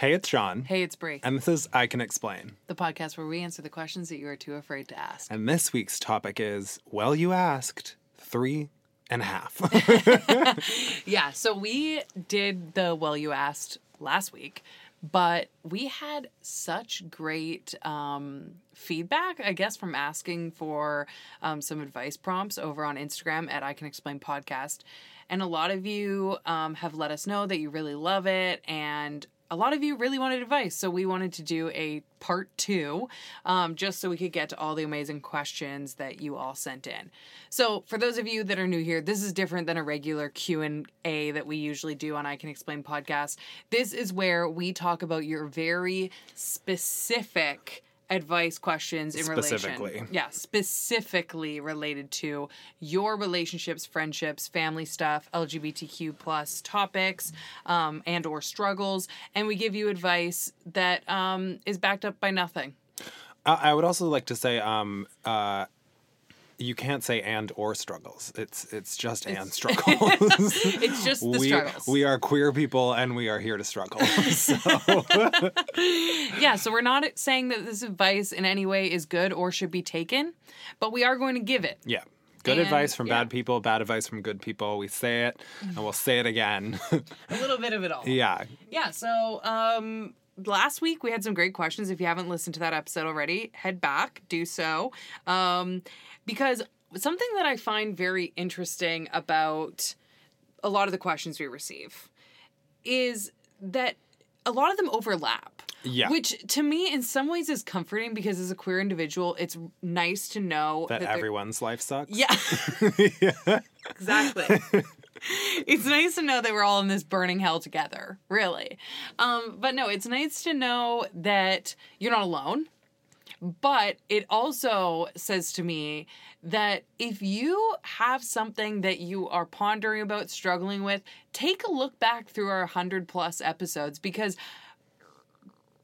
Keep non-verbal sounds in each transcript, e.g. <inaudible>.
Hey, it's Sean. Hey, it's Brie, And this is I Can Explain. the podcast where we answer the questions that you are too afraid to ask. And this week's topic is Well, you asked three and a half. <laughs> <laughs> Yeah, so we did the Well You Asked last week, but we had such great um, feedback, I guess, from asking for um, some advice prompts over on Instagram at I Can Explain Podcast. And a lot of you um, have let us know that you really love it and a lot of you really wanted advice, so we wanted to do a part two, um, just so we could get to all the amazing questions that you all sent in. So, for those of you that are new here, this is different than a regular Q and A that we usually do on I Can Explain podcast. This is where we talk about your very specific advice questions in Specifically. relation yeah specifically related to your relationships friendships family stuff lgbtq plus topics um, and or struggles and we give you advice that um, is backed up by nothing I I would also like to say um, uh, you can't say and or struggles. It's it's just and <laughs> struggles. <laughs> it's just the we, struggles we are queer people and we are here to struggle. <laughs> So, yeah so we're not saying that this advice in any way is good or should be taken but we are going to give it yeah. Good And, advice from yeah. bad people, bad advice from good people. We say it and we'll say it again. a little bit of it all yeah. Yeah, so um last week we had some great questions. If you haven't listened to that episode already, head back, do so. Um because something that I find very interesting about a lot of the questions we receive is that a lot of them overlap. Yeah. Which to me in some ways is comforting because as a queer individual, it's nice to know That, they're- everyone's life sucks. Yeah. <laughs> <laughs> Exactly. it's nice to know that we're all in this burning hell together, really. Um, but no, it's nice to know that you're not alone. But it also says to me that if you have something that you are pondering about, struggling with, take a look back through our 100 plus episodes because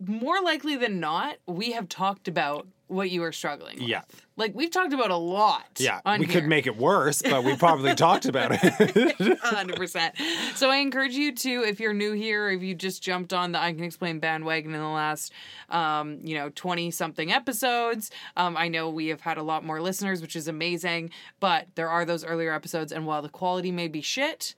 more likely than not, we have talked about what you are struggling with. Yeah. Like we've talked about a lot. Yeah. we could make it worse, but we probably <laughs> talked about it. <laughs> hundred percent. So I encourage you to, if you're new here, if you just jumped on the I Can Explain bandwagon in the last, um, you know, twenty something episodes. Um, I know we have had a lot more listeners, which is amazing. But there are those earlier episodes, and while the quality may be shit,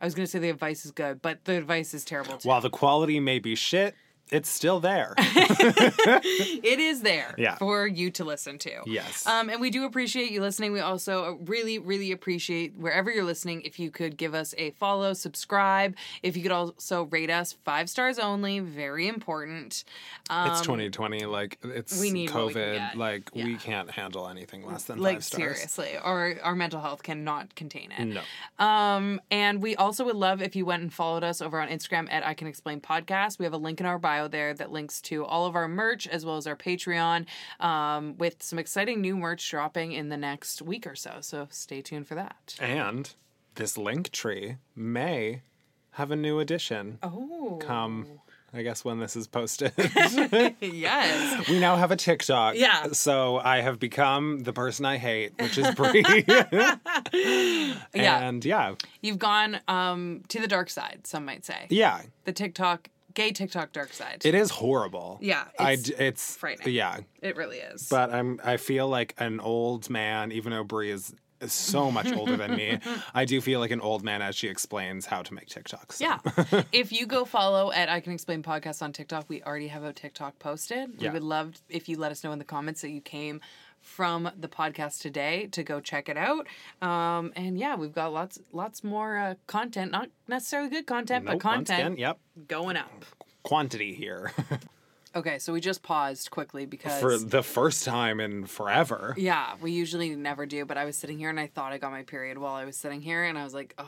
I was gonna say the advice is good, but the advice is terrible too. While the quality may be shit, it's still there. <laughs> it is there Yeah. for you to listen to. Yes. Um, and we do appreciate you listening. We also really, really appreciate wherever you're listening if you could give us a follow, subscribe. If you could also rate us five stars only, very important. Um, it's 2020. Like it's we need what we COVID. Like we can't handle anything less than like five stars. seriously, or our mental health cannot contain it. No. Um, and we also would love if you went and followed us over on Instagram at I Can Explain Podcast. We have a link in our bio there that links to all of our merch as well as our Patreon, um, with some exciting new merch dropping in the next week or so. So stay tuned for that. And this link tree may have a new addition Oh, come. I guess when this is posted. <laughs> <laughs> yes. we now have a TikTok. Yeah. So I have become the person I hate, which is <laughs> Brie. Yeah. And yeah. You've gone um, to the dark side, some might say. Yeah. The TikTok, gay TikTok dark side. It is horrible. Yeah, it's d- it's frightening. Yeah. it really is. But I'm I feel like an old man, even though Brie is is so much older than me. <laughs> I do feel like an old man as she explains how to make TikToks. so. Yeah. if you go follow at I Can Explain Podcast on TikTok, we already have a TikTok posted. Yeah. We would love if you let us know in the comments that you came from the podcast today to go check it out. Um, and yeah, we've got lots lots more uh, content, not necessarily good content, Nope, but once again, content yep. going up. Quantity here. <laughs> Okay, so we just paused quickly because For the first time in forever. yeah, we usually never do, but I was sitting here and I thought I got my period while I was sitting here and I was like, oh,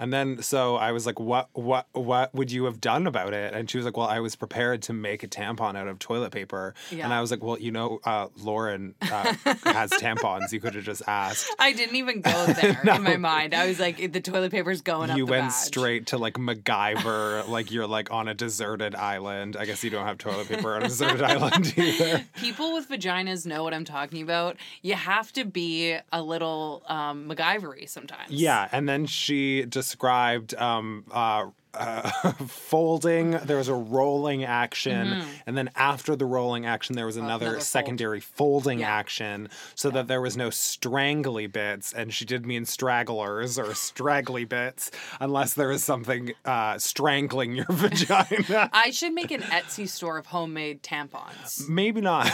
And then so I was like, "What? What? What would you have done about it?" And she was like, "Well, I was prepared to make a tampon out of toilet paper." Yeah. And I was like, "Well, you know, uh, Lauren uh, <laughs> has tampons. You could have just asked." I didn't even go there <laughs> in my mind. I was like, the toilet paper's going up. You went badge. straight to like MacGyver, <laughs> like you're like on a deserted island. I guess you don't have toilet paper on a deserted island either. People with vaginas know what I'm talking about. You have to be a little um, MacGyvery sometimes. Yeah, and then she described um, uh, uh, <laughs> folding, there was a rolling action, and then after the rolling action, there was another, Mm-hmm. another fold. secondary folding Yeah. action, so that there was no strangly bits, and she did mean stragglers or <laughs> straggly bits, unless there is something uh, strangling your <laughs> vagina. I should make an Etsy store of homemade tampons. Maybe not,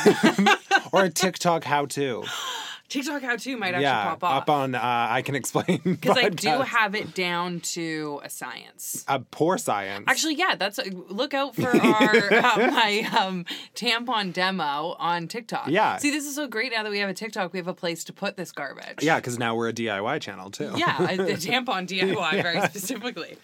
or a TikTok how-to. TikTok how to might actually yeah, pop off. up on uh, I can explain <laughs> because I do have it down to a science. a poor science. Actually, yeah, that's look out for <laughs> our uh, my um, tampon demo on TikTok. Yeah. See, this is so great now that we have a TikTok. We have a place to put this garbage. yeah, because now we're a DIY channel too. Yeah, the <laughs> tampon DIY very specifically.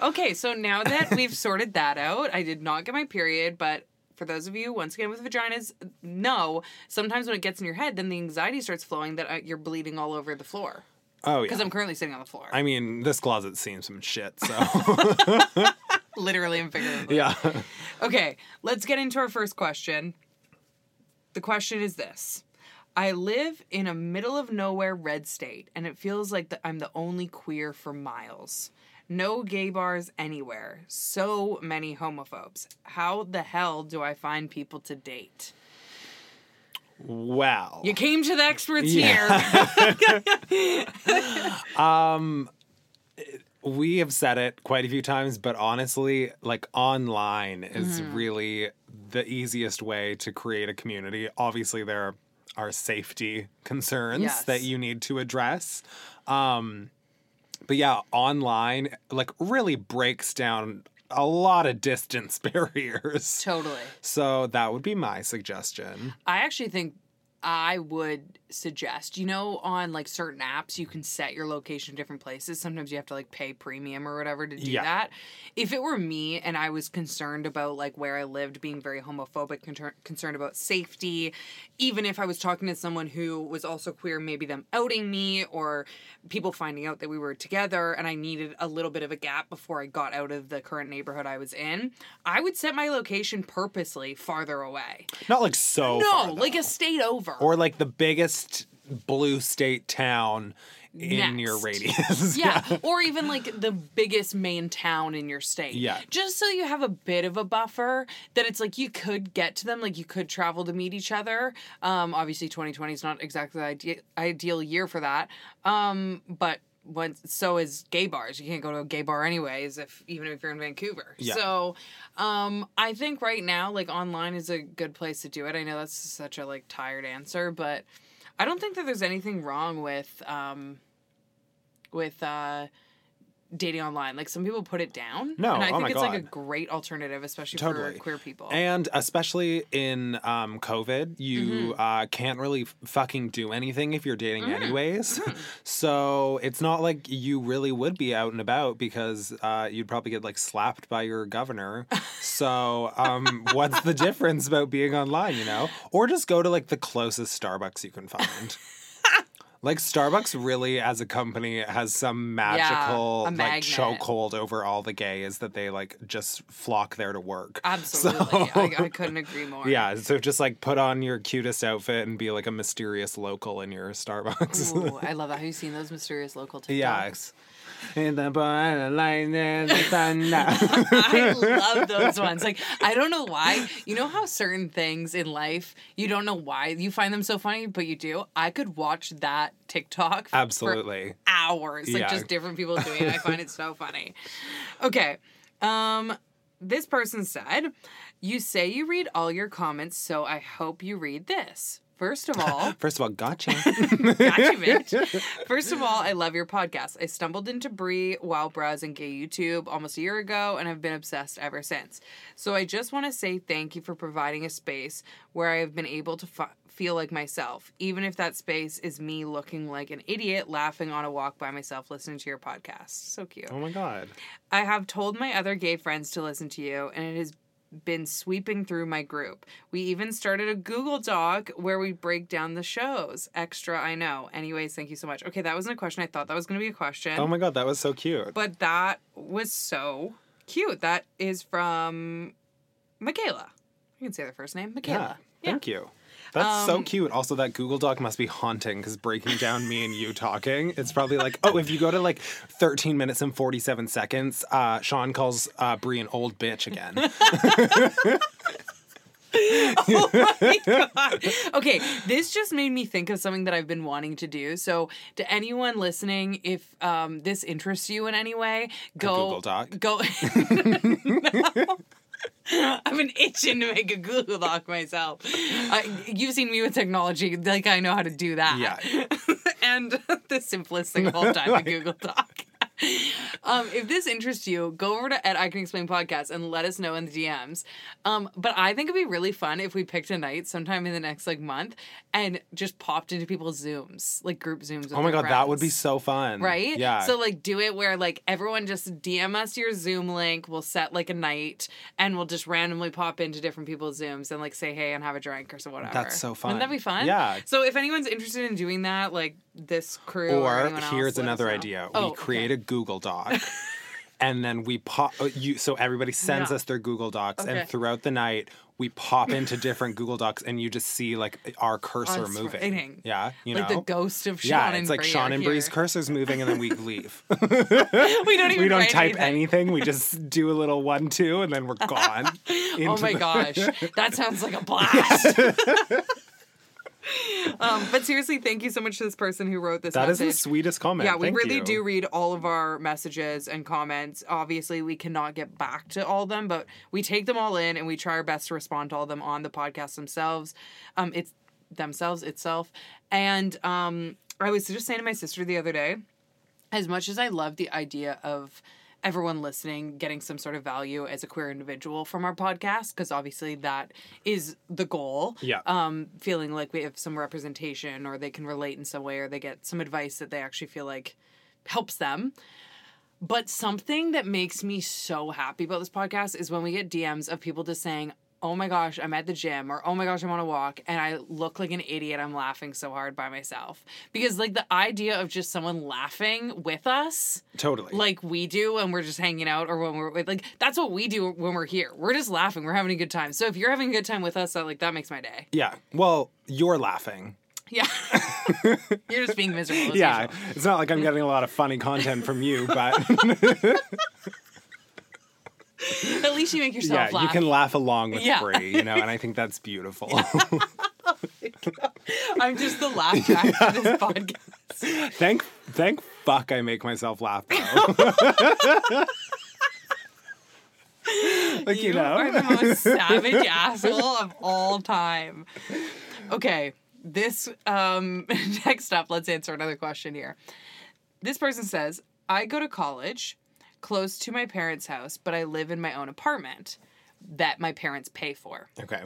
Okay, so now that we've sorted that out, I did not get my period, but for those of you once again with vaginas, no. Sometimes when it gets in your head, then the anxiety starts flowing that uh, you're bleeding all over the floor Oh yeah. because I'm currently sitting on the floor, I mean, this closet's seen some shit, so <laughs> literally and figuratively. yeah. Okay, let's get into our first question. The question is this. I live in a middle of nowhere red state, and it feels like that I'm the only queer for miles. No gay bars anywhere. So many homophobes. How the hell do I find people to date? Wow. You came to the experts Yeah. here. <laughs> we have said it quite a few times, but honestly, like online is Mm-hmm. really the easiest way to create a community. Obviously, there are safety concerns Yes. that you need to address. Um, but yeah, online like really breaks down a lot of distance <laughs> barriers. totally. So that would be my suggestion. I actually think I would suggest, you know, on like certain apps, you can set your location in different places. Sometimes you have to like pay premium or whatever to do Yeah. that. If it were me and I was concerned about like where I lived being very homophobic, con- concerned about safety, even if I was talking to someone who was also queer, maybe them outing me or people finding out that we were together and I needed a little bit of a gap before I got out of the current neighborhood I was in, I would set my location purposely farther away. Not like so No, far, like a state over. Or like the biggest blue state town in your Next. radius. <laughs> yeah, or even like the biggest main town in your state. Yeah. Just so you have a bit of a buffer that it's like you could get to them, like you could travel to meet each other. Um, obviously, 2020 is not exactly the ide- ideal year for that. Um, but once so is gay bars. You can't go to a gay bar anyways, if even if you're in Vancouver. Yeah. So, um, I think right now, like online is a good place to do it. I know that's such a like tired answer, but I don't think that there's anything wrong with um with uh dating online. Like some people put it down. No, and I oh think it's like a great alternative, especially Totally. for queer people. And especially in um, COVID, you Mm-hmm. uh, can't really fucking do anything if you're dating Mm-hmm. anyways. <laughs> so it's not like you really would be out and about because uh, you'd probably get like slapped by your governor. so um, <laughs> what's the difference about being online, you know? Or just go to like the closest Starbucks you can find. Like Starbucks really as a company has some magical a like chokehold over all the gays that they like just flock there to work. <laughs> Absolutely. So- I, I couldn't agree more. Yeah, so just like put on your cutest outfit and be like a mysterious local in your Starbucks. Ooh, <laughs> I love that. Have you seen those mysterious local TikToks? yeah. In the born line and the. <laughs> I love those ones. Like, I don't know why. You know how certain things in life, you don't know why you find them so funny, but you do? I could watch that TikTok for Absolutely. hours. Like, Yeah. just different people doing it. I find it so <laughs> funny. Okay. Um, this person said, You say you read all your comments, so I hope you read this. First of all, <laughs> First of all, gotcha. <laughs> gotcha, bitch. First of all, I love your podcast. I stumbled into Brie while browsing gay YouTube almost a year ago and have been obsessed ever since. So I just want to say thank you for providing a space where I have been able to f- feel like myself, even if that space is me looking like an idiot laughing on a walk by myself listening to your podcast. So cute. oh my god. I have told my other gay friends to listen to you, and it has been sweeping through my group. We even started a Google Doc where we break down the shows. Extra, I know. Anyways, thank you so much. Okay, that wasn't a question. I thought that was going to be a question. Oh my god, that was so cute. but that was so cute. That is from Michaela. You can say their first name, Yeah. Michaela. Thank you. That's so Um, cute. Also, that Google Doc must be haunting because breaking down me and you talking, it's probably like, oh, if you go to like 13 minutes and 47 seconds, uh, Sean calls uh, Brie an old bitch again. <laughs> Okay, this just made me think of something that I've been wanting to do. So, to anyone listening, if um, this interests you in any way, go Google Doc? Go. <laughs> No. <laughs> I've been itching to make a Google Doc myself. Uh, you've seen me with technology, like I know how to do that. Yeah. <laughs> and <laughs> the simplest thing of all time, a Google Doc. Um, if this interests you, go over to at I Can Explain Podcast and let us know in the DMs. Um, but I think it'd be really fun if we picked a night sometime in the next like month and just popped into people's Zooms, like group Zooms. Oh my God, that would be so fun. Right? Yeah. So like do it where like everyone just DM us your Zoom link. We'll set like a night and we'll just randomly pop into different people's Zooms and like say hey and have a drink or so whatever. That's so fun. Wouldn't that be fun? Yeah. So if anyone's interested in doing that, like this crew or, Or else, here's let another idea. Oh, we create okay. a Google Doc. <laughs> And then we pop uh, you so everybody sends Yeah. us their Google Docs Okay. and throughout the night we pop <laughs> into different Google Docs and you just see like our cursor moving. writing. Yeah, you like know. the ghost of Sean yeah, and it's like Sean and Brie's cursor's moving and then we <laughs> leave. we don't even we don't type anything. anything. We just do a little one two and then we're gone. Oh my the- gosh, that sounds like a blast. Um, but seriously, thank you so much to this person who wrote this. That is message. the sweetest comment. Yeah, we Thank really you. do read all of our messages and comments. Obviously, we cannot get back to all of them, but we take them all in and we try our best to respond to all of them on the podcast themselves. Um, it's themselves itself. And um, I was just saying to my sister the other day, as much as I love the idea of everyone listening getting some sort of value as a queer individual from our podcast, because obviously that is the goal. Yeah. Um, feeling like we have some representation or they can relate in some way or they get some advice that they actually feel like helps them. But something that makes me so happy about this podcast is when we get DMs of people just saying, Oh my gosh, I'm at the gym, or oh my gosh, I'm on a walk, and I look like an idiot. I'm laughing so hard by myself. Because, like, the idea of just someone laughing with us, Totally. like we do when we're just hanging out, or when we're with, like, that's what we do when we're here. We're just laughing. We're having a good time. So, if you're having a good time with us, that, like, that makes my day. yeah. Well, you're laughing. Yeah. <laughs> you're just being miserable. Yeah. usual. It's not like I'm getting a lot of funny content from you, but <laughs> At least you make yourself yeah, laugh. you can laugh along with Yeah. Brie, you know, and I think that's beautiful. <laughs> <laughs> I'm just the laugh track for this podcast. thank thank fuck I make myself laugh though. <laughs> like you, You are the most savage asshole of all time. Okay, this um next up, let's answer another question here. This person says, I go to college close to my parents' house, but I live in my own apartment that my parents pay for. Okay.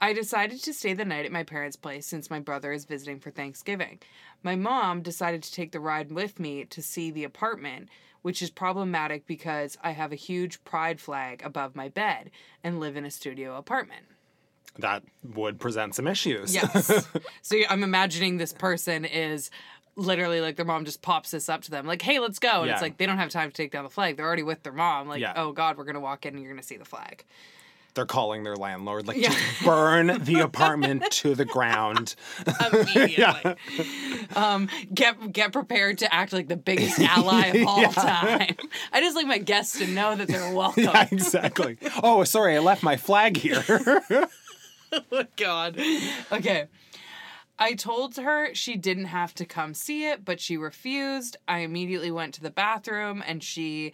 I decided to stay the night at my parents' place since my brother is visiting for Thanksgiving. My mom decided to take the ride with me to see the apartment, which is problematic because I have a huge pride flag above my bed and live in a studio apartment. That would present some issues. Yes. <laughs> so I'm imagining this person is literally like their mom just pops this up to them like, hey, let's go. And Yeah. it's like they don't have time to take down the flag. They're already with their mom. Like, Yeah. oh God, we're going to walk in and you're going to see the flag. They're calling their landlord, like, Yeah. just burn the <laughs> apartment to the ground. <laughs> immediately. Um, get get prepared to act like the biggest ally of <laughs> all time. I just like my guests to know that they're welcome. Yeah, exactly. Oh, sorry, I left my flag here. Oh God. Okay. I told her she didn't have to come see it, but she refused. I immediately went to the bathroom and she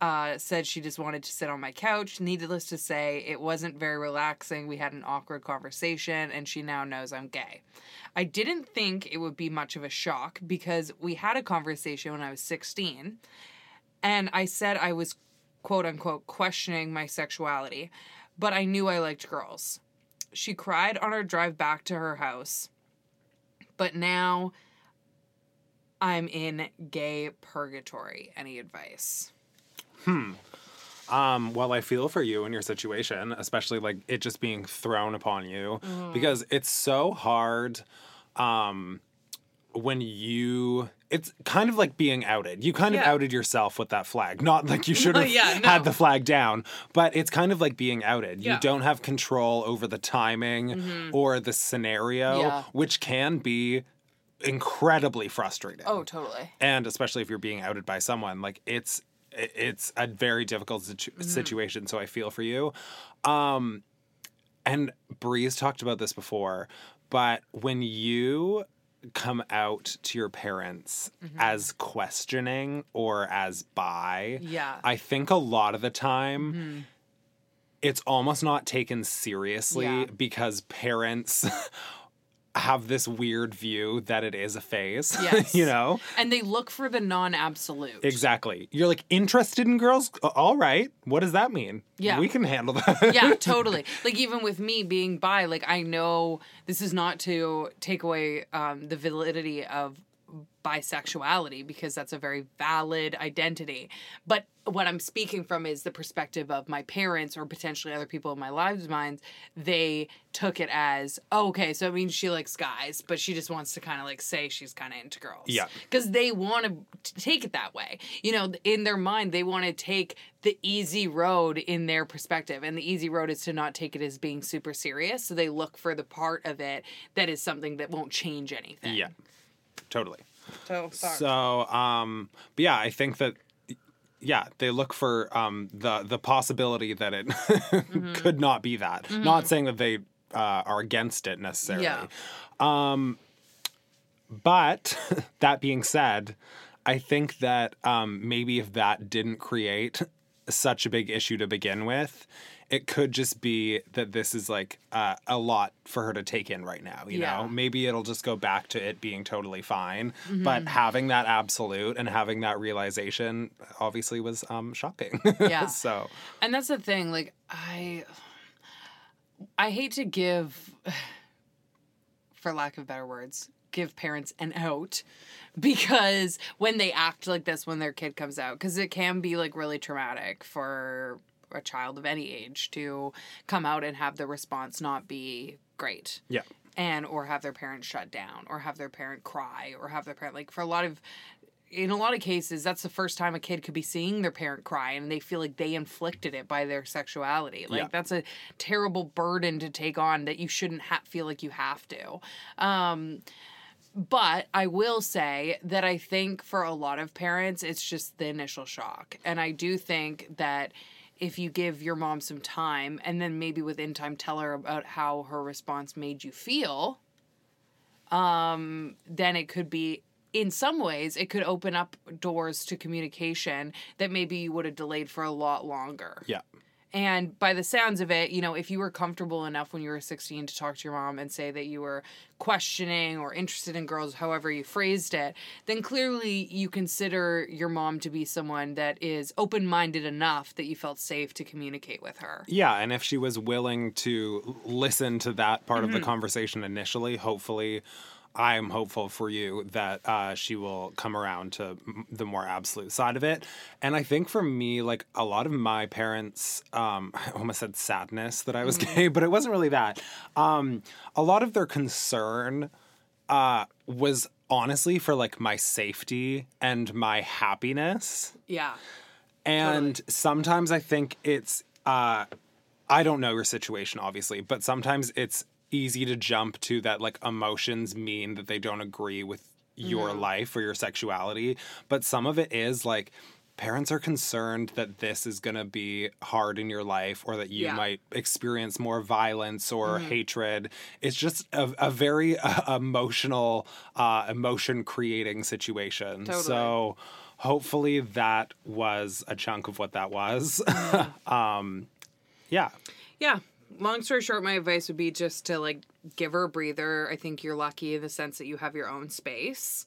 uh, said she just wanted to sit on my couch. Needless to say, it wasn't very relaxing. We had an awkward conversation, and she now knows I'm gay. I didn't think it would be much of a shock because we had a conversation when I was 16, and I said I was quote unquote questioning my sexuality, but I knew I liked girls. She cried on her drive back to her house, but now I'm in gay purgatory. Any advice? Hmm. Um, well, I feel for you in your situation, especially like it just being thrown upon you because it's so hard um when you it's kind of like being outed. You kind of Yeah. outed yourself with that flag. Not like you <laughs> should have Yeah, no. had the flag down, but it's kind of like being outed. You Yeah. Mm-hmm. don't have control over the timing or the scenario, which can be incredibly frustrating. Oh, totally. And especially if you're being outed by someone, like it's it's a very difficult situ- Mm-hmm. situation, so I feel for you. Um and Brie's talked about this before, but when you come out to your parents Mm-hmm. as questioning or as bi, Yeah. I think a lot of the time it's almost not taken seriously Yeah. because parents <laughs> have this weird view that it is a phase. <laughs> Yes. you know? And they look for the non-absolute. Exactly. You're like interested in girls? All right. What does that mean? Yeah. We can handle that. <laughs> yeah, <laughs> totally. Like even with me being bi, like I know this is not to take away um, the validity of bisexuality because that's a very valid identity. But what I'm speaking from is the perspective of my parents or potentially other people in my lives' minds. They took it as, oh, okay, so it means she likes guys, but she just wants to kind of like say she's kind of into girls. Yeah. Because they want to take it that way. You know, in their mind, they want to take the easy road in their perspective. And the easy road is to not take it as being super serious. So they look for the part of it that is something that won't change anything. Yeah. Totally. So. So, um, but yeah, I think that yeah, they look for um the the possibility that it Mm-hmm. <laughs> could not be that. Not saying that they uh, are against it necessarily. Yeah. But <laughs> that being said, I think that um, maybe if that didn't create such a big issue to begin with, it could just be that this is like uh, a lot for her to take in right now. You Yeah. know, maybe it'll just go back to it being totally fine. Mm-hmm. But having that absolute and having that realization obviously was um, shocking. <laughs> Yeah. so And that's the thing, like I I hate to give <sighs> for lack of better words, give parents an out <laughs> because when they act like this when their kid comes out cuz it can be like really traumatic for a child of any age to come out and have the response not be great yeah. and or have their parent shut down or have their parent cry or have their parent like for a lot of in a lot of cases that's the first time a kid could be seeing their parent cry and they feel like they inflicted it by their sexuality like Yeah. that's a terrible burden to take on that you shouldn't ha- feel like you have to um but I will say that I think for a lot of parents, it's just the initial shock. And I do think that if you give your mom some time and then maybe within time tell her about how her response made you feel, um, then it could be in some ways it could open up doors to communication that maybe you would have delayed for a lot longer. Yeah. And by the sounds of it, you know, if you were comfortable enough when you were 16 to talk to your mom and say that you were questioning or interested in girls, however you phrased it, then clearly you consider your mom to be someone that is open minded enough that you felt safe to communicate with her. Yeah, and if she was willing to listen to that part of Mm-hmm. the conversation initially, hopefully, I'm hopeful for you that uh, she will come around to m- the more absolute side of it. And I think for me, like a lot of my parents, um, <laughs> I almost said sadness that I was Mm-hmm. gay, <laughs> but it wasn't really that. Um, a lot of their concern uh, was honestly for like my safety and my happiness. Yeah. And sometimes I think it's uh I don't know your situation obviously, but sometimes it's easy to jump to that like emotions mean that they don't agree with your life or your sexuality, but some of it is like parents are concerned that this is going to be hard in your life or that you Yeah. might experience more violence or hatred. It's just a, a very uh, emotional uh emotion creating situation. Totally. So hopefully that was a chunk of what that was. <laughs> um, yeah. Yeah. Long story short, my advice would be just to like give her a breather. I think you're lucky in the sense that you have your own space.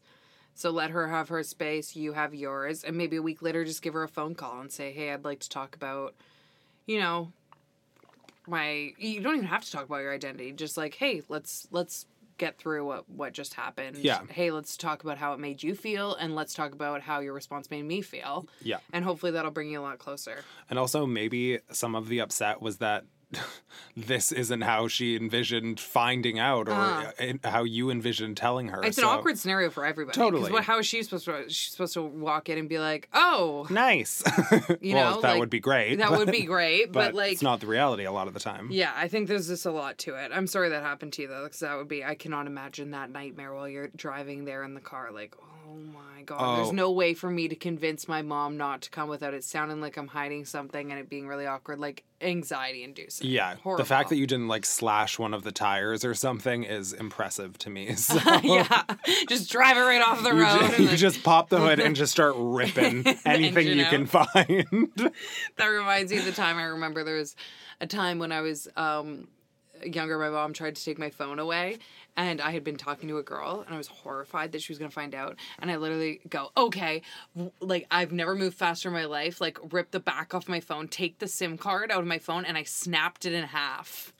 So let her have her space, you have yours, and maybe a week later just give her a phone call and say, "Hey, I'd like to talk about, you know, my you don't even have to talk about your identity. Just like, "Hey, let's let's get through what what just happened. Yeah. Hey, let's talk about how it made you feel and let's talk about how your response made me feel." Yeah. And hopefully that'll bring you a lot closer. And also, maybe some of the upset was that <laughs> this isn't how she envisioned finding out or Uh. how you envisioned telling her. It's an awkward scenario for everybody. Totally. What, how is she supposed to? She's supposed to walk in and be like, "Oh, Nice. <laughs> You well, know, that like, would be great. that but- would be <laughs> great," but, But, like, it's not the reality a lot of the time. Yeah, I think there's just a lot to it. I'm sorry that happened to you though, because that would be I cannot imagine that nightmare while you're driving there in the car. Like, oh my god, there's Oh. no way for me to convince my mom not to come without it sounding like I'm hiding something and it being really awkward, like anxiety inducing. Yeah, Horrible. the fact that you didn't like slash one of the tires or something is impressive to me. <laughs> <laughs> So yeah, just drive it right off the you, road. ju- and <laughs> you then- just pop the hood and just start ripping anything you out. can find. that reminds me of the time I remember there was a time when I was um, younger. My mom tried to take my phone away, and I had been talking to a girl, and I was horrified that she was gonna find out. And I literally go, "Okay, like I've never moved faster in my life. Like rip the back off my phone, take the SIM card out of my phone, and I snapped it in half."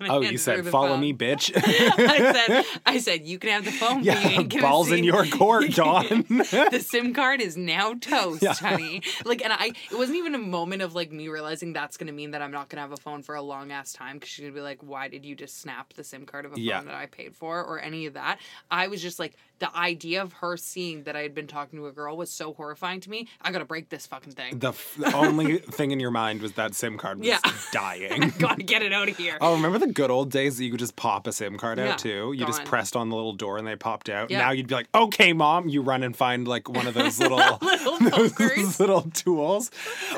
Oh, you said follow phone. me, bitch. <laughs> I said, <laughs> I said, you can have the phone, but you yeah, ain't balls in your court, <laughs> Dawn. the SIM card is now toast, Yeah. honey. Like, and I, it wasn't even a moment of like me realizing that's gonna mean that I'm not gonna have a phone for a long ass time because she's gonna be like, why did you just snap the SIM card of a Yeah. phone that I paid for or any of that? I was just like, the idea of her seeing that I had been talking to a girl was so horrifying to me. I gotta break this fucking thing. the, f- the only <laughs> thing in your mind was that SIM card was Yeah. <laughs> dying. gotta get it out of here. Oh, remember the good old days that you could just pop a SIM card Yeah, out too? You just pressed on the little door and they popped out. Yeah. Now you'd be like, okay, mom. You run and find like one of those <laughs> little, Little those little tools.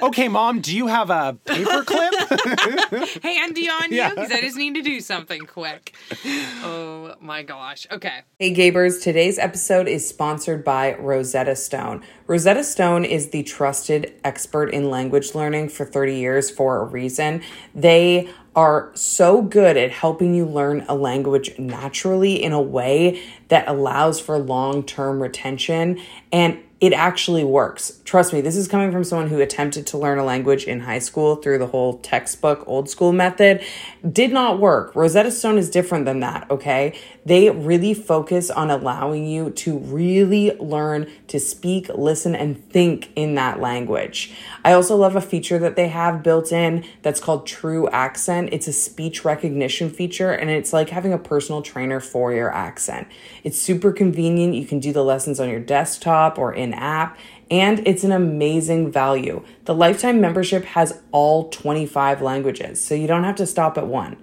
Okay, mom, do you have a paper clip? handy on you because I just need to do something quick. Oh my gosh. Okay. Hey Gabers, today's episode is sponsored by Rosetta Stone. Rosetta Stone is the trusted expert in language learning for 30 years for a reason. They are so good at helping you learn a language naturally in a way that allows for long term retention and it actually works. Trust me, this is coming from someone who attempted to learn a language in high school through the whole textbook old school method. Did not work. Rosetta Stone is different than that, okay? They really focus on allowing you to really learn to speak, listen, and think in that language. I also love a feature that they have built in that's called True Accent. It's a speech recognition feature, and it's like having a personal trainer for your accent. It's super convenient. You can do the lessons on your desktop or in app, and it's an amazing value. The lifetime membership has all 25 languages, so you don't have to stop at one.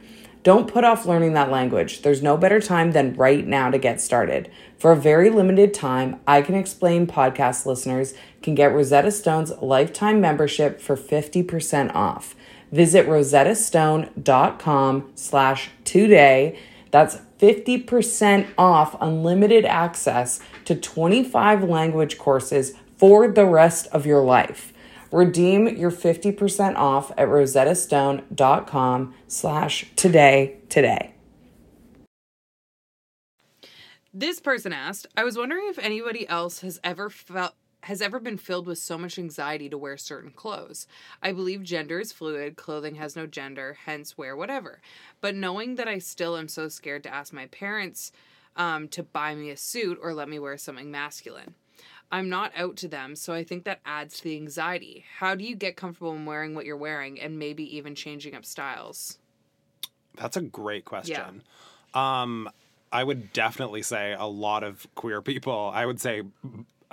Don't put off learning that language. There's no better time than right now to get started. For a very limited time, I Can Explain podcast listeners can get Rosetta Stone's lifetime membership for 50% off. Visit rosettastone.com slash today. That's 50% off unlimited access to 25 language courses for the rest of your life. Redeem your 50% off at rosettastone.com slash today today. This person asked, I was wondering if anybody else has ever felt has ever been filled with so much anxiety to wear certain clothes. I believe gender is fluid, clothing has no gender, hence wear whatever. But knowing that I still am so scared to ask my parents um, to buy me a suit or let me wear something masculine. I'm not out to them, so I think that adds to the anxiety. How do you get comfortable in wearing what you're wearing and maybe even changing up styles? That's a great question. Um, I would definitely say a lot of queer people, I would say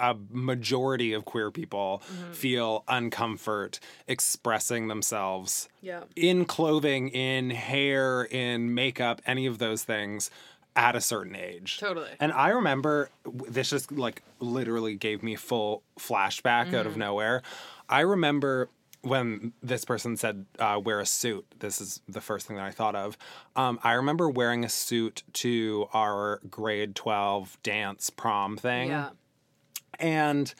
a majority of queer people feel uncomfort expressing themselves Yeah. in clothing, in hair, in makeup, any of those things at a certain age. Totally. And I remember this just like literally gave me full flashback out of nowhere. I remember when this person said uh, wear a suit. This is the first thing that I thought of. Um, I remember wearing a suit to our grade twelve dance prom thing Yeah. And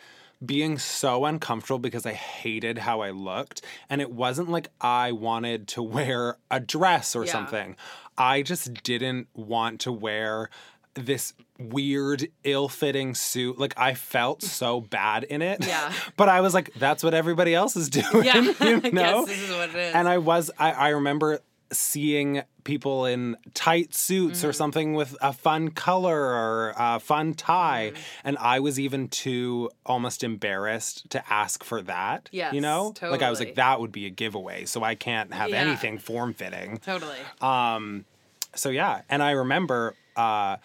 being so uncomfortable because I hated how I looked. And it wasn't like I wanted to <laughs> wear a dress or Yeah. something. I just didn't want to wear this weird, ill fitting suit. Like I felt so bad in it. Yeah. <laughs> but I was like, that's what everybody else is <laughs> doing. Yeah. you I know? guess this is what it is. And I was, I, I remember seeing people in tight suits or something with a fun color or a fun tie. And I was even too almost embarrassed to ask for that. Yes, You know? Like I was like, that would be a giveaway. So I can't have Yeah. anything form fitting. Totally. So yeah. And I remember uh,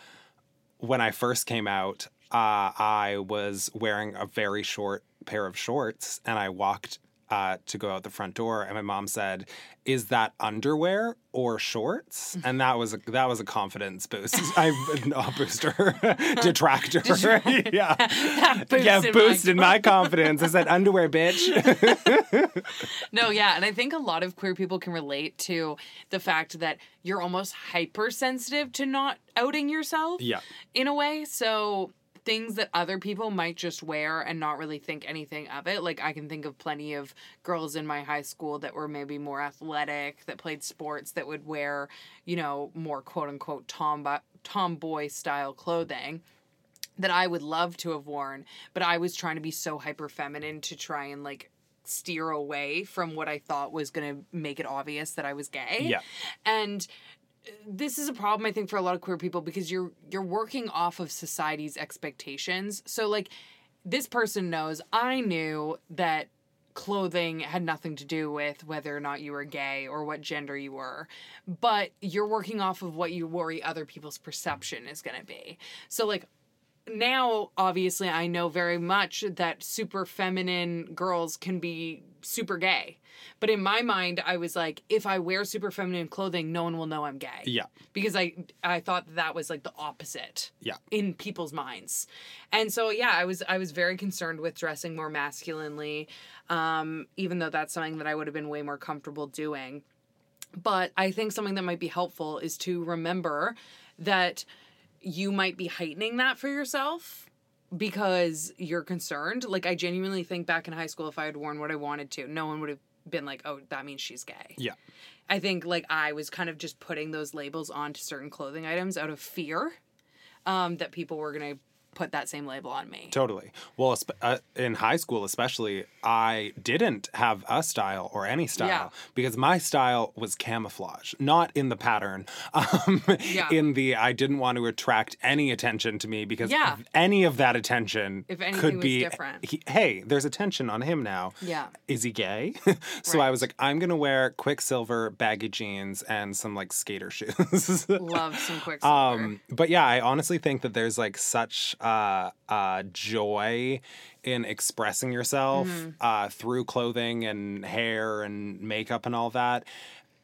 when I first came out, uh, I was wearing a very short pair of shorts and I walked uh, to go out the front door and my mom said, "Is that underwear or shorts?" <laughs> And that was a, that was a confidence boost. <laughs> I'm not a booster, <laughs> detractor. yeah, yeah, boosted my my confidence. I said underwear, bitch. No, yeah, and I think a lot of queer people can relate to the fact that you're almost hypersensitive to not outing yourself. Yeah. In a way, so things that other people might just wear and not really think anything of it. Like I can think of plenty of girls in my high school that were maybe more athletic, that played sports, that would wear, you know, more quote unquote tomboy tomboy style clothing that I would love to have worn, but I was trying to be so hyper feminine to try and like steer away from what I thought was going to make it obvious that I was gay. Yeah. And this is a problem I think for a lot of queer people because you're you're working off of society's expectations. So like this person knows I knew that clothing had nothing to do with whether or not you were gay or what gender you were but you're working off of what you worry other people's perception is going to be so like now obviously i know very much that super feminine girls can be super gay but in my mind i was like if i wear super feminine clothing no one will know i'm gay Yeah. because i i thought that was like the opposite Yeah. in people's minds and so yeah i was i was very concerned with dressing more masculinely um even though that's something that i would have been way more comfortable doing but I think something that might be helpful is to remember that you might be heightening that for yourself because you're concerned. Like, I genuinely think back in high school, if I had worn what I wanted to, no one would have been like, oh, that means she's gay. Yeah. I think, like, I was kind of just putting those labels onto certain clothing items out of fear um, that people were going to put that same label on me. Totally. Well, uh, in high school, especially, I didn't have a style or any style Yeah. because my style was camouflage, not in the pattern. <laughs> Um, Yeah. In the, I didn't want to attract any attention to me because Yeah. any of that attention If anything could was be. different. he- hey, there's attention on him now. Yeah. Is he gay? <laughs> so I was like, I'm gonna wear Quiksilver baggy jeans and some like skater <laughs> shoes. Love some quick Um, but yeah, I honestly think that there's like such uh, uh, joy in expressing yourself Mm-hmm. uh, through clothing and hair and makeup and all that.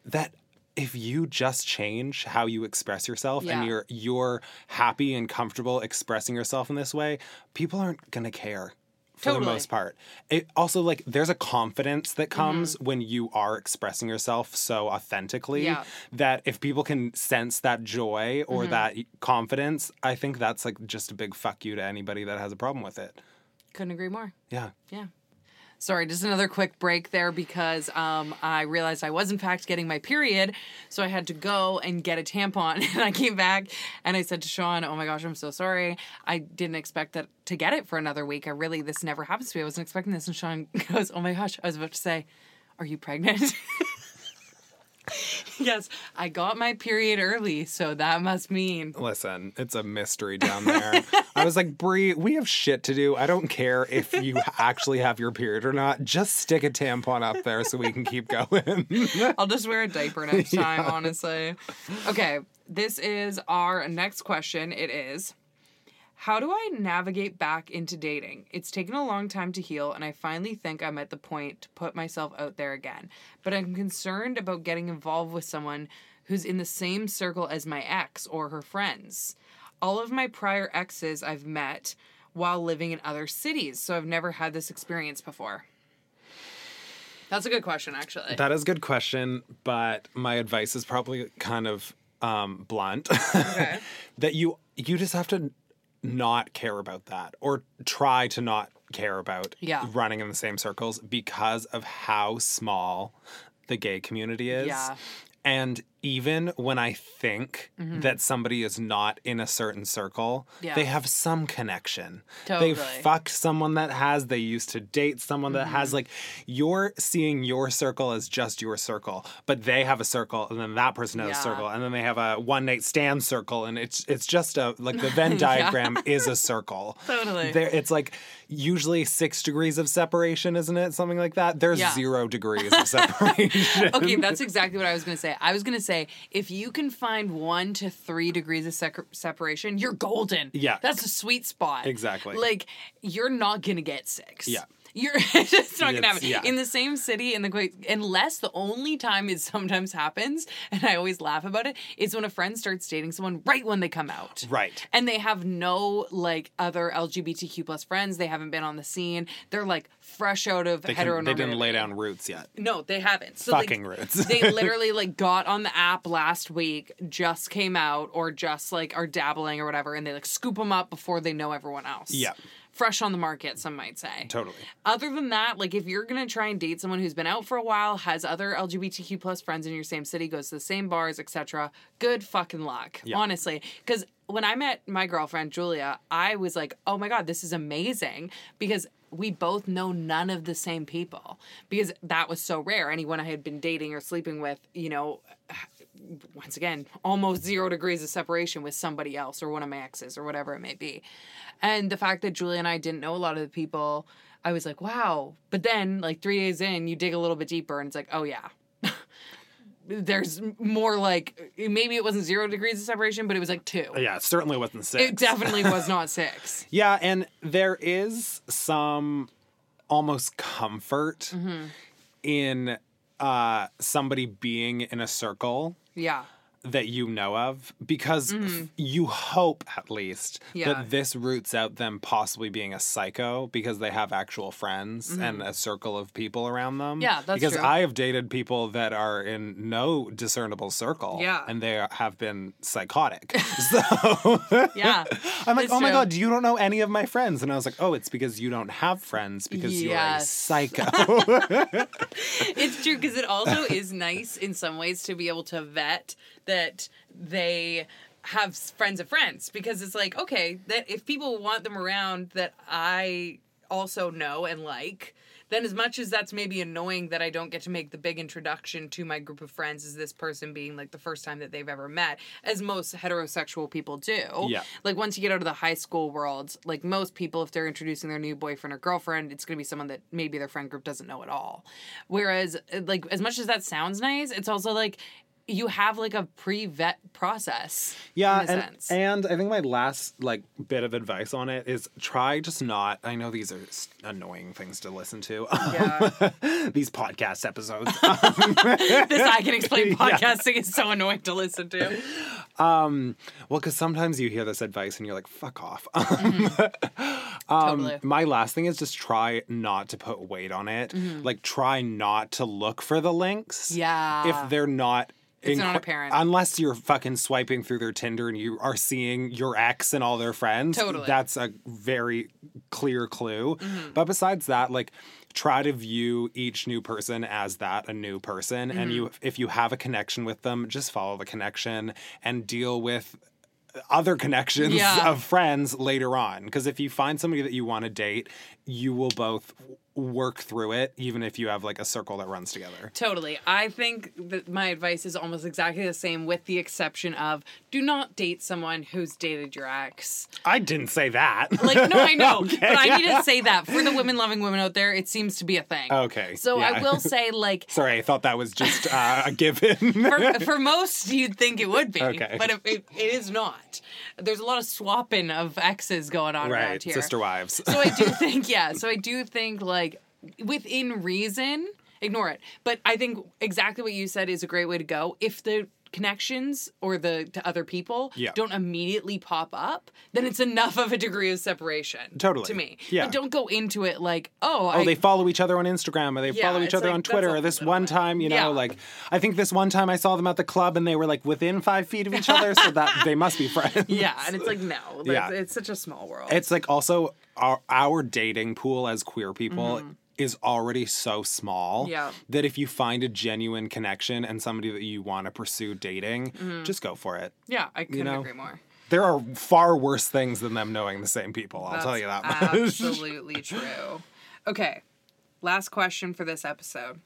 That if you just change how you express yourself Yeah. and you're you're happy and comfortable expressing yourself in this way, people aren't gonna care. For Totally. the most part. It also like there's a confidence that comes Mm-hmm. when you are expressing yourself so authentically Yeah. that if people can sense that joy or Mm-hmm. that confidence, I think that's like just a big fuck you to anybody that has a problem with it. Couldn't agree more. Yeah. Yeah. Sorry, just another quick break there because um, I realized I was in fact getting my period, so I had to go and get a tampon. <laughs> And I came back and I said to Sean, "Oh my gosh, I'm so sorry. I didn't expect that to get it for another week. I really this never happens to me. I wasn't expecting this." And Sean <laughs> goes, "Oh my gosh, I was about to say, are you pregnant?" <laughs> <laughs> yes, I got my period early, so that must mean Listen, it's a mystery down there. I was like, <laughs> Brie, we have shit to do. I don't care if you <laughs> actually have your period or not. Just stick a tampon up there so we can keep going. I'll just wear a diaper next time, honestly. Okay, this is our next question. It is How do I navigate back into dating? It's taken a long time to heal, and I finally think I'm at the point to put myself out there again. But I'm concerned about getting involved with someone who's in the same circle as my ex or her friends. All of my prior exes I've met while living in other cities, so I've never had this experience before. That's a good question, actually. that is a good question, but my advice is probably kind of um, blunt. Okay. <laughs> that you you just have to not care about that or try to not care about Yeah. running in the same circles because of how small the gay community is. Yeah. And even when I think that somebody is not in a certain circle, Mm-hmm. Yeah. they have some connection. Totally. They fucked someone that has, they used to date someone that Mm-hmm. has. Like, you're seeing your circle as just your circle, but they have a circle, and then that person has Yeah. a circle, and then they have a one night stand circle, and it's it's just a like the <laughs> Venn diagram is a circle. Totally. There, it's like usually six degrees of separation, isn't it? Something like that. There's Yeah. zero degrees of <laughs> separation. Okay, that's exactly what I was going to say. I was going to say if you can find one to three degrees of sec- separation, you're golden. Yeah. That's a sweet spot. Exactly. Like, you're not going to get six. Yeah. You're <laughs> just not gonna happen yeah. in the same city in the unless the only time it sometimes happens, <laughs> and I always laugh about it, is when a friend starts dating someone right when they come out. Right. And they have no like other LGBTQ plus friends. They haven't been on the scene. They're like fresh out of They, can, they didn't lay down roots yet. No, they haven't. So like, Fucking roots. they <laughs> literally like got on the app last week, just came out, or just like are dabbling or whatever, and they like scoop them up before they know everyone else. Yeah. Fresh on the market, some might say. Totally. Other than that, like if you're gonna try and date someone who's been out for a while, has other LGBTQ plus friends in your same city, goes to the same bars, etc., good fucking luck. Yeah. Honestly, because when I met my girlfriend Julia, I was like, oh my god, this is amazing because we both know none of the same people because that was so rare. Anyone I had been dating or sleeping with, you know, once again, almost zero degrees of separation with somebody else or one of my exes or whatever it may be. And the fact that Julie and I didn't know a lot of the people, I was like, wow. But then, like three days in, you dig a little bit deeper and it's like, oh yeah. <laughs> There's more like maybe it wasn't zero degrees of separation, but it was like two. Yeah, it certainly wasn't six. It definitely was not <laughs> six. Yeah, and there is some almost comfort Mm-hmm. in uh, somebody being in a circle Yeah. That you know of because f- you hope at least Mm-hmm. Yeah. that this roots out them possibly being a psycho because they have actual friends and a circle of people around them. Mm-hmm. Yeah, that's because true. I have dated people that are in no discernible circle. Yeah. and they have been psychotic. <laughs> <laughs> so Yeah. <laughs> I'm like, oh my god, you don't know any of my friends, and I was like, oh, it's because you don't have friends because you're a psycho. it's true because it also is nice in some ways to be able to vet that they have friends of friends because it's like okay that if people want them around that I also know and like then as much as that's maybe annoying that I don't get to make the big introduction to my group of friends as this person being like the first time that they've ever met as most heterosexual people do Yeah. like once you get out of the high school world like most people if they're introducing their new boyfriend or girlfriend it's going to be someone that maybe their friend group doesn't know at all whereas like as much as that sounds nice it's also like you have like a pre-vet process yeah, in a and, sense. and I think my last like bit of advice on it is try just not. I know these are annoying things to listen to. yeah. <laughs> these podcast episodes. <laughs> this I can explain <laughs> podcasting is so annoying to listen to. Um, well, because sometimes you hear this advice and you're like, "Fuck off." totally. my last thing is just try not to put weight on it. Like, try not to look for the links. Mm-hmm. Yeah. If they're not. It's not apparent. Unless you're fucking swiping through their Tinder and you are seeing your ex and all their friends. Totally. Mm-hmm. That's a very clear clue. But besides that, like try to view each new person as that a new person. And you Mm-hmm. if you have a connection with them, just follow the connection and deal with other connections Yeah. of friends later on. Because if you find somebody that you want to date, you will both work through it, even if you have like a circle that runs together. Totally. I think that my advice is almost exactly the same, with the exception of do not date someone who's dated your ex. I didn't say that. Like, no, I know, <laughs> Okay. but I need to say that for the women loving women out there, it seems to be a thing. Okay, So I will say, like, <laughs> Sorry, I thought that was just uh, a given. <laughs> for, for most, you'd think it would be, Okay. but it, it, it is not. There's a lot of swapping of exes going on around right, here. sister wives. So I do think, yeah. So I do think, like, within reason, ignore it. But I think exactly what you said is a great way to go. If the connections or the to other people Yeah. don't immediately pop up, then it's enough of a degree of separation. Totally. To me. Yeah. But don't go into it like, oh, Oh, I, they follow each other on Instagram, or they Yeah, follow each other like, on Twitter. Or this one bit. time, you know, Yeah. like I think this one time I saw them at the club, and they were like within five feet of each other, so that <laughs> they must be friends. yeah, and it's like no, Yeah. it's, it's such a small world. It's like also our, our dating pool as queer people Mm-hmm. Is already so small Yeah. that if you find a genuine connection and somebody that you want to pursue dating, Mm-hmm. just go for it. Yeah, I couldn't know, agree more. There are far worse things than them knowing the same people. I'll tell you that much. Absolutely <laughs> true. Okay, last question for this episode.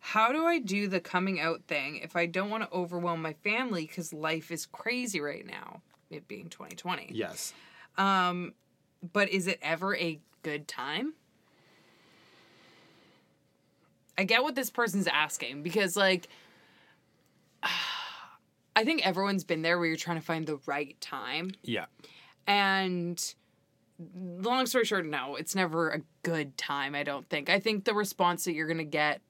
How do I do the coming out thing if I don't want to overwhelm my family because life is crazy right now, it being 2020? yes. But is it ever a good time? I get what this person's asking because, like, <sighs> I think everyone's been there where you're trying to find the right time. Yeah. And long story short, no, it's never a good time, I don't think. I think the response that you're going to get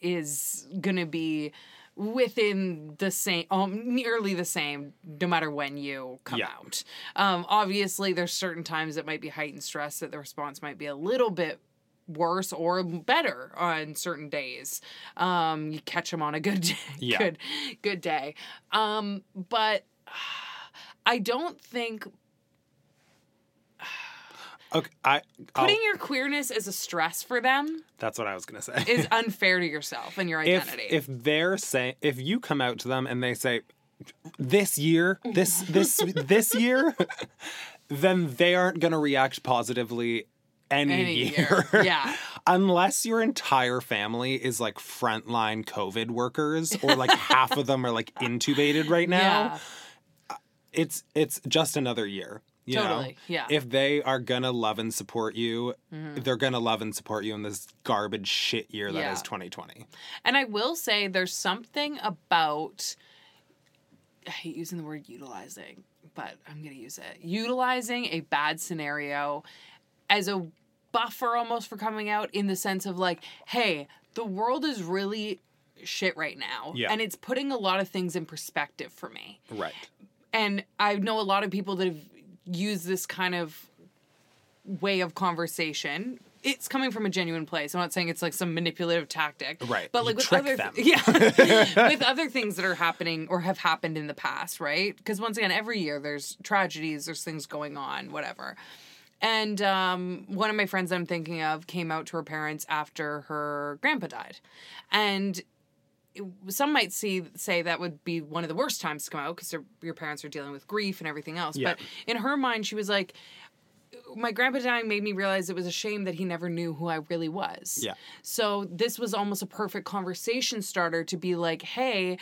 is going to be within the same um, nearly the same no matter when you come Yeah. out um obviously there's certain times that might be heightened stress that the response might be a little bit worse or better on certain days um you catch them on a good day <laughs> Yeah. good good day um but i don't think <sighs> Okay. I. I'll- putting your queerness as a stress for them that's what I was gonna say. is <laughs> unfair to yourself and your if identity if they're saying if you come out to them and they say this year this this this year <laughs> then they aren't going to react positively any, Any year, year, yeah. <laughs> unless your entire family is like frontline covid workers or like half of them are like <laughs> intubated right now yeah uh, it's it's just another year you know? Totally, yeah. if they are gonna love and support you mm-hmm. they're gonna love and support you in this garbage shit year that is Yeah. 2020 And I will say there's something about I hate using the word utilizing, but I'm going to use it. Utilizing a bad scenario as a buffer almost for coming out in the sense of like, hey, the world is really shit right now Yeah. and it's putting a lot of things in perspective for me. right And I know a lot of people that have used this kind of way of conversation. It's coming from a genuine place. I'm not saying it's like some manipulative tactic. Right. But You like with trick other them. <laughs> yeah, <laughs> with other things that are happening or have happened in the past, right? Because once again, every year there's tragedies, there's things going on, whatever. And um, one of my friends that I'm thinking of came out to her parents after her grandpa died, and some might see say that would be one of the worst times to come out because your parents are dealing with grief and everything else. Yeah. But in her mind, she was like, "My grandpa dying made me realize it was a shame that he never knew who I really was." Yeah. So this was almost a perfect conversation starter to be like, "Hey."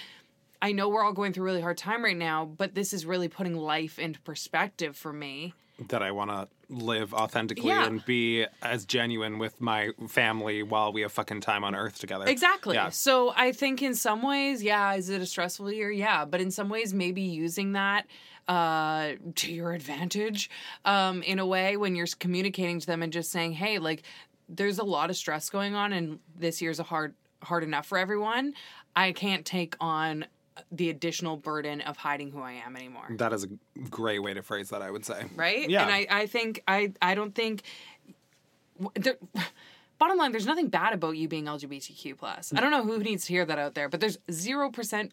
I know we're all going through a really hard time right now, but this is really putting life into perspective for me. that I want to live authentically Yeah. and be as genuine with my family while we have fucking time on earth together. Exactly. Yeah. So I think in some ways, yeah, is it a stressful year? Yeah. But in some ways, maybe using that uh, to your advantage um, in a way when you're communicating to them and just saying, hey, like, there's a lot of stress going on and this year's a hard hard enough for everyone. I can't take on the additional burden of hiding who I am anymore That is a great way to phrase that, I would say. right? Yeah. And I, I think I I don't think. There, <sighs> bottom line, there's nothing bad about you being LGBTQ plus. I don't know who needs to hear that out there, but there's zero percent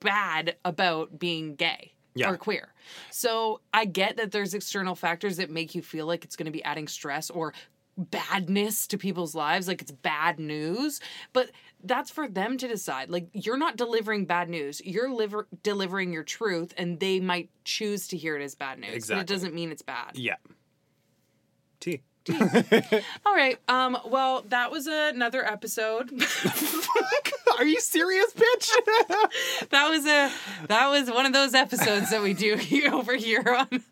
bad about being gay Yeah. or queer. So I get that there's external factors that make you feel like it's going to be adding stress or badness to people's lives like it's bad news but that's for them to decide like you're not delivering bad news you're liver- delivering your truth and they might choose to hear it as bad news but it doesn't mean it's bad Yeah. T. <laughs> all right um well that was another episode <laughs> Are you serious, bitch? <laughs> that was a that was one of those episodes that we do here over here on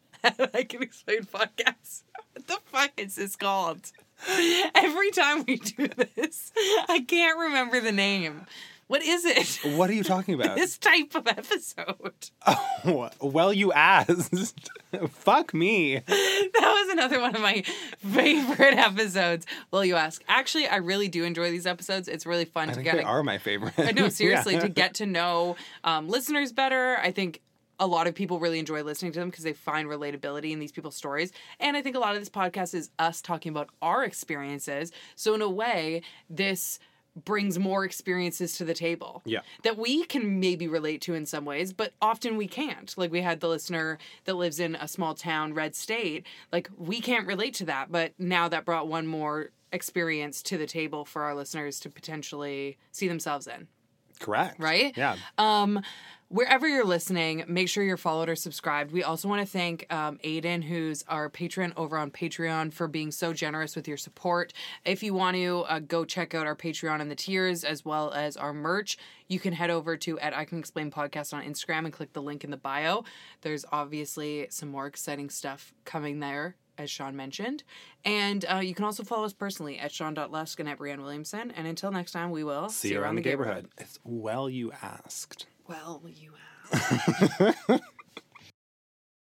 I can explain podcasts. What the fuck is this called? <laughs> Every time we do this, I can't remember the name. What is it? what are you talking about? <laughs> This type of episode. <laughs> Oh, well, you asked. Fuck me. That was another one of my favorite episodes. Well, you ask. Actually, I really do enjoy these episodes. It's really fun I to think get. they are my favorite. I know, seriously, Yeah. to get to know um, listeners better. I think a lot of people really enjoy listening to them because they find relatability in these people's stories. And I think a lot of this podcast is us talking about our experiences. So, in a way, this brings more experiences to the table Yeah. that we can maybe relate to in some ways but often we can't like we had the listener that lives in a small town red state like we can't relate to that but now that brought one more experience to the table for our listeners to potentially see themselves in. Correct. Right? Yeah. Um, wherever you're listening, make sure you're followed or subscribed. We also want to thank um, Aiden, who's our patron over on Patreon, for being so generous with your support. If you want to uh, go check out our Patreon and the tiers as well as our merch, you can head over to at I Can Explain Podcast on Instagram and click the link in the bio. There's obviously some more exciting stuff coming there. As Sean mentioned. And uh, you can also follow us personally at Sean.Lusk and at Brianne Williamson. And until next time, we will See you around the neighborhood. It's well you asked. Well, you <laughs> have.